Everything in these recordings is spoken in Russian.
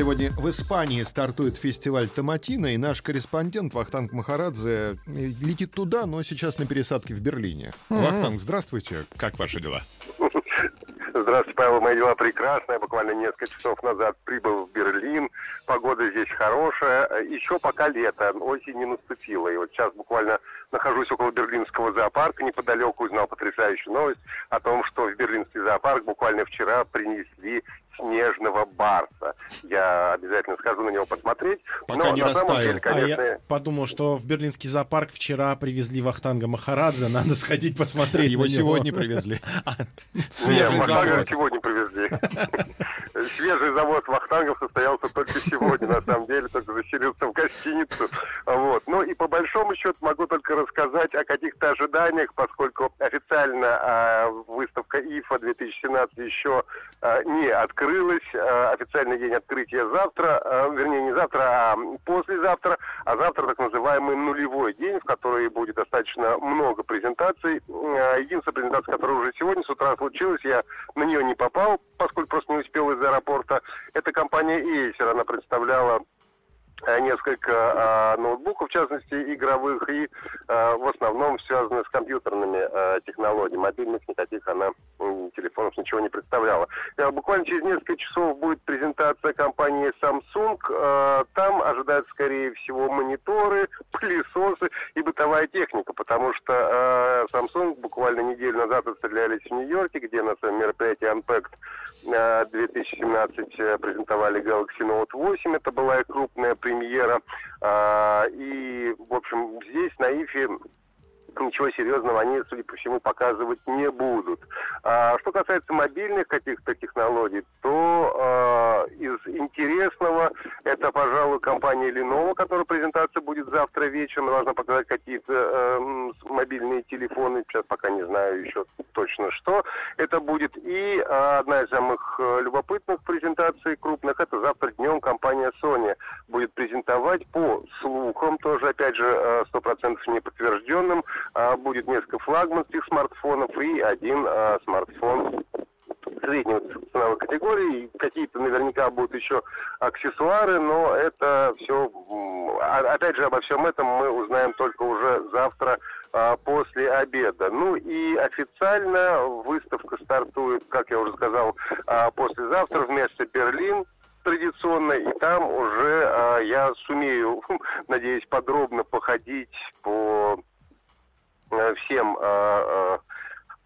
Сегодня в Испании стартует фестиваль Томатина, и наш корреспондент Вахтанг Махарадзе летит туда, но сейчас на пересадке в Берлине. Вахтанг, здравствуйте. Как ваши дела? Здравствуйте, Павел. Мои дела прекрасные. Буквально несколько часов назад прибыл в Берлин. Погода здесь хорошая. Еще пока лето. Осень не наступила. И вот сейчас буквально нахожусь около берлинского зоопарка. Неподалеку узнал потрясающую новость о том, что в берлинский зоопарк буквально вчера принесли снежного барса. Я обязательно схожу на него посмотреть. Пока Но не на самом деле, конечно, А я подумал, что в берлинский зоопарк вчера привезли Вахтанга Махарадзе, надо сходить посмотреть Его сегодня привезли. Свежий Нет, Вахтангов завоз. сегодня привезли. Свежий завод Вахтангов состоялся только сегодня, на самом деле, только заселился в гостиницу. Вот. Ну и по большому счету могу только рассказать о каких-то ожиданиях, поскольку официально а, выставка ИФА 2017 еще а, не открылась. А, официальный день открытия завтра, а, вернее не завтра, а послезавтра. А завтра так называемый нулевой день, в который будет достаточно много презентаций. А, Единственная презентация, которая уже сегодня с утра случилась, я на нее не попал, поскольку просто не успел из аэропорта. Это компания Acer, она представляла несколько а, ноутбуков, в частности, игровых, и а, в основном связаны с компьютерными а, технологиями. Мобильных никаких она, телефонов ничего не представляла. Э, Буквально через несколько часов будет презентация компании Samsung. Там ожидают, скорее всего, мониторы, пылесосы и бытовая техника, потому что Samsung буквально неделю назад отстрелялись в Нью-Йорке, где на своем мероприятии Unpacked а, 2017 э, презентовали Galaxy Note 8. Это была их крупная премьера. А, И, в общем, здесь на ИФе ничего серьезного они, судя по всему, показывать не будут. А, что касается мобильных каких-то технологий, то а, из интересного это, пожалуй, компания Lenovo, которая презентация будет завтра вечером. Должна показать какие-то э, мобильные телефоны. Сейчас пока не знаю еще точно что. Это будет и а, одна из самых э, любопытных презентаций крупных. Это завтра днем компания Sony будет презентовать по слухам, тоже, опять же, э, сто процентов не подтвержденным. А, Будет несколько флагманских смартфонов и один смартфон средней ценовой категории. Какие-то наверняка будут еще аксессуары, но это все... Опять же, обо всем этом мы узнаем только уже завтра а, после обеда. Ну и официально выставка стартует, как я уже сказал, а, послезавтра вместо Берлин традиционно, и там уже а, я сумею, надеюсь, подробно походить по э, всем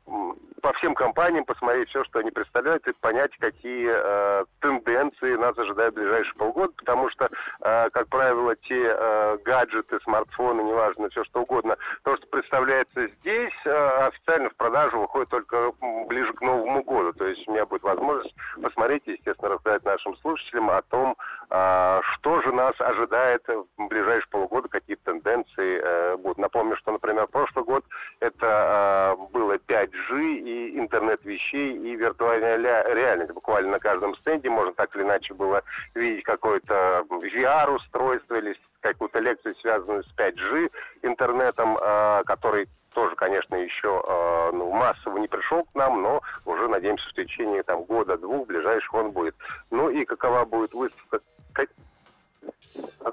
м, по всем компаниям посмотреть все, что они представляют, и понять, какие э, тенденции нас ожидают в ближайшие полгода, потому что, э, как правило, те э, гаджеты, смартфоны, неважно, все что угодно, то, что представляется здесь, э, официально в продажу выходит только ближе к Новому году. То есть у меня будет возможность посмотреть, естественно, рассказать нашим слушателям о том, э, что же нас ожидает в ближайшие полгода, какие тенденции э, будут. Напомню, что, например, прошлый год это э, было 5G и интернет вещей и виртуальная реальность. Буквально на каждом стенде можно так или иначе было видеть какое-то VR-устройство или какую-то лекцию, связанную с 5G интернетом, э, который тоже, конечно, еще э, ну, массово не пришел к нам, но уже, надеемся, в течение там, года-двух ближайших он будет. Ну и какова будет выставка? Как-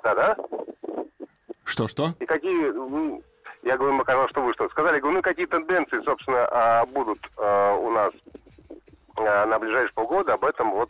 Да-да? Что-что? И какие, я говорю, мы сказал, что вы что сказали, я говорю, ну какие тенденции, собственно, а, будут а, у нас а, на ближайшие полгода, об этом вот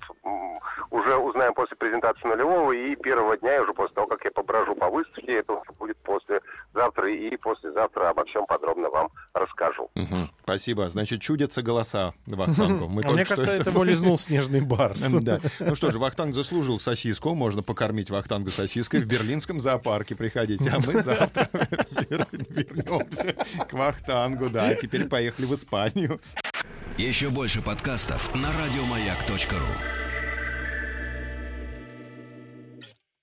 уже узнаем после презентации нулевого и первого дня, и уже после того, как я поброжу по выставке, это будет после завтра и послезавтра обо всем подробно вам расскажу. Мгм. Спасибо. Значит, чудятся голоса Вахтангу. Мы А мне что кажется, это его лизнул снежный барс. Да. Ну что же, Вахтанг заслужил сосиску. Можно покормить Вахтангу сосиской в берлинском зоопарке. Приходите. А мы завтра вер- вернемся к Вахтангу. Да, теперь поехали в Испанию. Еще больше подкастов на радиомаяк.ру.